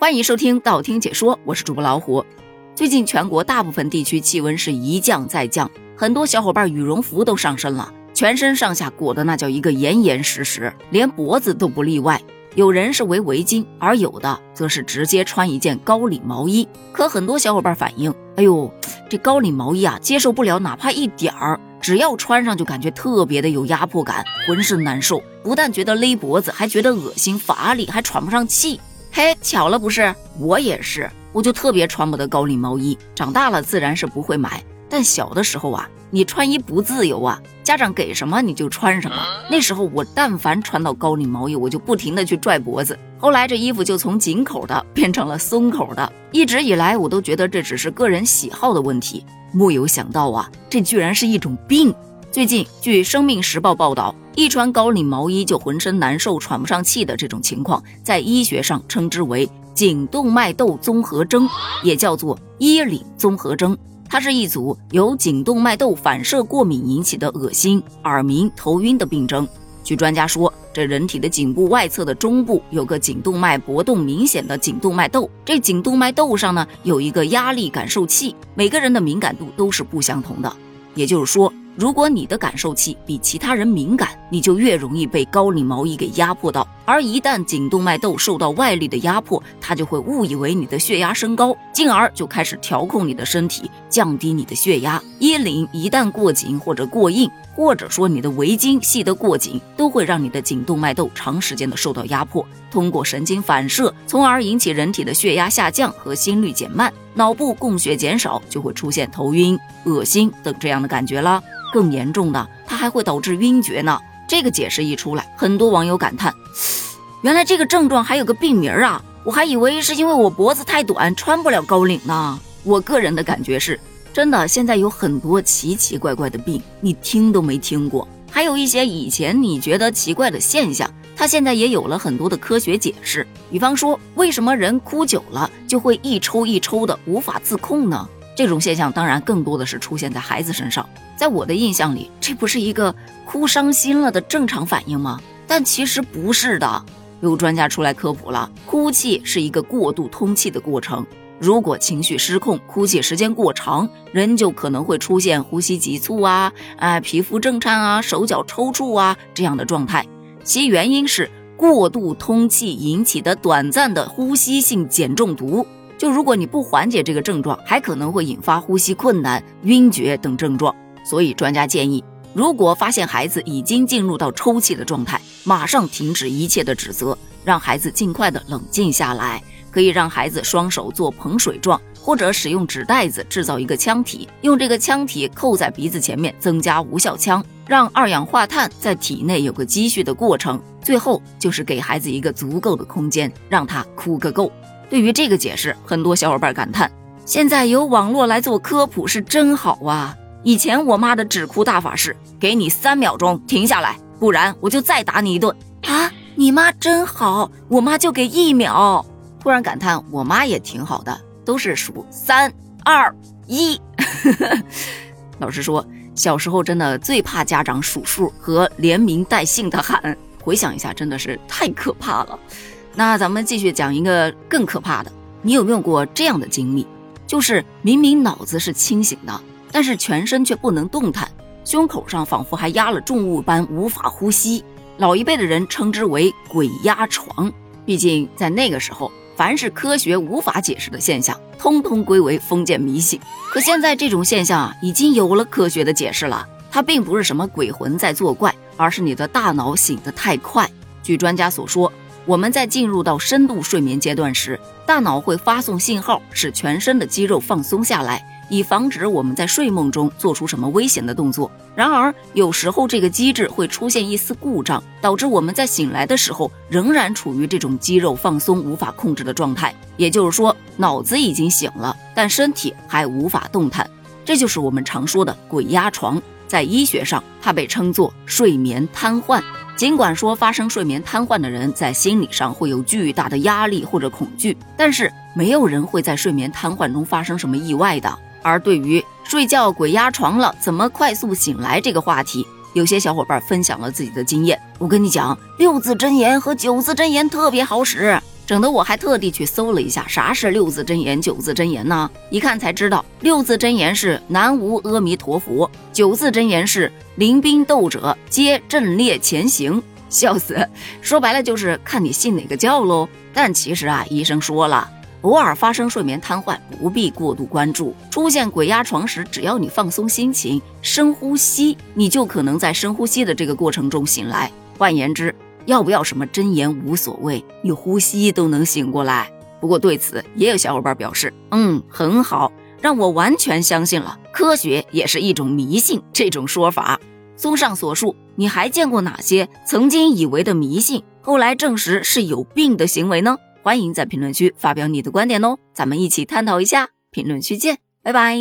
欢迎收听道听解说，我是主播老虎。最近全国大部分地区气温是一降再降，很多小伙伴羽绒服都上身了，全身上下裹得那叫一个严严实实，连脖子都不例外。有人是围围巾，而有的则是直接穿一件高领毛衣。可很多小伙伴反映，哎呦，这高领毛衣啊，接受不了哪怕一点儿，只要穿上就感觉特别的有压迫感，浑身难受，不但觉得勒脖子，还觉得恶心乏力，还喘不上气。嘿，巧了不是？我也是，我就特别穿不得高领毛衣。长大了自然是不会买，但小的时候啊，你穿衣不自由啊，家长给什么你就穿什么。那时候我但凡穿到高领毛衣，我就不停的去拽脖子。后来这衣服就从紧口的变成了松口的。一直以来我都觉得这只是个人喜好的问题，木有想到啊，这居然是一种病。最近，据《生命时报》报道，一穿高领毛衣就浑身难受、喘不上气的这种情况，在医学上称之为颈动脉窦综合征，也叫做衣领综合征。它是一组由颈动脉窦反射过敏引起的恶心、耳鸣、头晕的病症。据专家说，这人体的颈部外侧的中部有个颈动脉搏动明显的颈动脉窦，这颈动脉窦上呢有一个压力感受器，每个人的敏感度都是不相同的，也就是说。如果你的感受器比其他人敏感，你就越容易被高领毛衣给压迫到。而一旦颈动脉窦受到外力的压迫，它就会误以为你的血压升高，进而就开始调控你的身体，降低你的血压。衣领一旦过紧或者过硬，或者说你的围巾系得过紧，都会让你的颈动脉窦长时间的受到压迫，通过神经反射，从而引起人体的血压下降和心率减慢，脑部供血减少，就会出现头晕、恶心等这样的感觉了。更严重的，它还会导致晕厥呢。这个解释一出来，很多网友感叹：原来这个症状还有个病名啊！我还以为是因为我脖子太短，穿不了高领呢。我个人的感觉是，真的，现在有很多奇奇怪怪的病，你听都没听过；还有一些以前你觉得奇怪的现象，它现在也有了很多的科学解释。比方说，为什么人哭久了就会一抽一抽的，无法自控呢？这种现象当然更多的是出现在孩子身上，在我的印象里，这不是一个哭伤心了的正常反应吗？但其实不是的，有专家出来科普了，哭泣是一个过度通气的过程，如果情绪失控，哭泣时间过长，人就可能会出现呼吸急促啊，哎，皮肤震颤啊，手脚抽搐啊这样的状态，其原因是过度通气引起的短暂的呼吸性碱中毒。就如果你不缓解这个症状，还可能会引发呼吸困难、晕厥等症状。所以专家建议，如果发现孩子已经进入到抽泣的状态，马上停止一切的指责，让孩子尽快的冷静下来。可以让孩子双手做捧水状，或者使用纸袋子制造一个腔体，用这个腔体扣在鼻子前面，增加无效腔，让二氧化碳在体内有个积蓄的过程。最后就是给孩子一个足够的空间，让他哭个够。对于这个解释，很多小伙伴感叹：现在有网络来做科普是真好啊！以前我妈的止哭大法是给你三秒钟停下来，不然我就再打你一顿啊！你妈真好，我妈就给一秒。突然感叹，我妈也挺好的，都是数三二一。老实说，小时候真的最怕家长数数和连名带姓的喊，回想一下，真的是太可怕了。那咱们继续讲一个更可怕的，你有没有过这样的经历？就是明明脑子是清醒的，但是全身却不能动弹，胸口上仿佛还压了重物般无法呼吸。老一辈的人称之为“鬼压床”，毕竟在那个时候，凡是科学无法解释的现象，通通归为封建迷信。可现在这种现象啊，已经有了科学的解释了，它并不是什么鬼魂在作怪，而是你的大脑醒得太快。据专家所说。我们在进入到深度睡眠阶段时，大脑会发送信号，使全身的肌肉放松下来，以防止我们在睡梦中做出什么危险的动作。然而，有时候这个机制会出现一丝故障，导致我们在醒来的时候仍然处于这种肌肉放松无法控制的状态。也就是说，脑子已经醒了，但身体还无法动弹。这就是我们常说的“鬼压床”。在医学上，它被称作睡眠瘫痪。尽管说发生睡眠瘫痪的人在心理上会有巨大的压力或者恐惧，但是没有人会在睡眠瘫痪中发生什么意外的。而对于睡觉鬼压床了怎么快速醒来这个话题，有些小伙伴分享了自己的经验。我跟你讲，六字真言和九字真言特别好使，整得我还特地去搜了一下啥是六字真言、九字真言呢？一看才知道，六字真言是南无阿弥陀佛，九字真言是临兵斗者皆阵列前行。笑死！说白了就是看你信哪个教喽。但其实啊，医生说了，偶尔发生睡眠瘫痪，不必过度关注。出现鬼压床时，只要你放松心情，深呼吸，你就可能在深呼吸的这个过程中醒来。换言之，要不要什么真言无所谓，你呼吸都能醒过来。不过对此，也有小伙伴表示，嗯，很好，让我完全相信了，科学也是一种迷信这种说法。综上所述，你还见过哪些曾经以为的迷信，后来证实是有病的行为呢？欢迎在评论区发表你的观点哦，咱们一起探讨一下。评论区见，拜拜。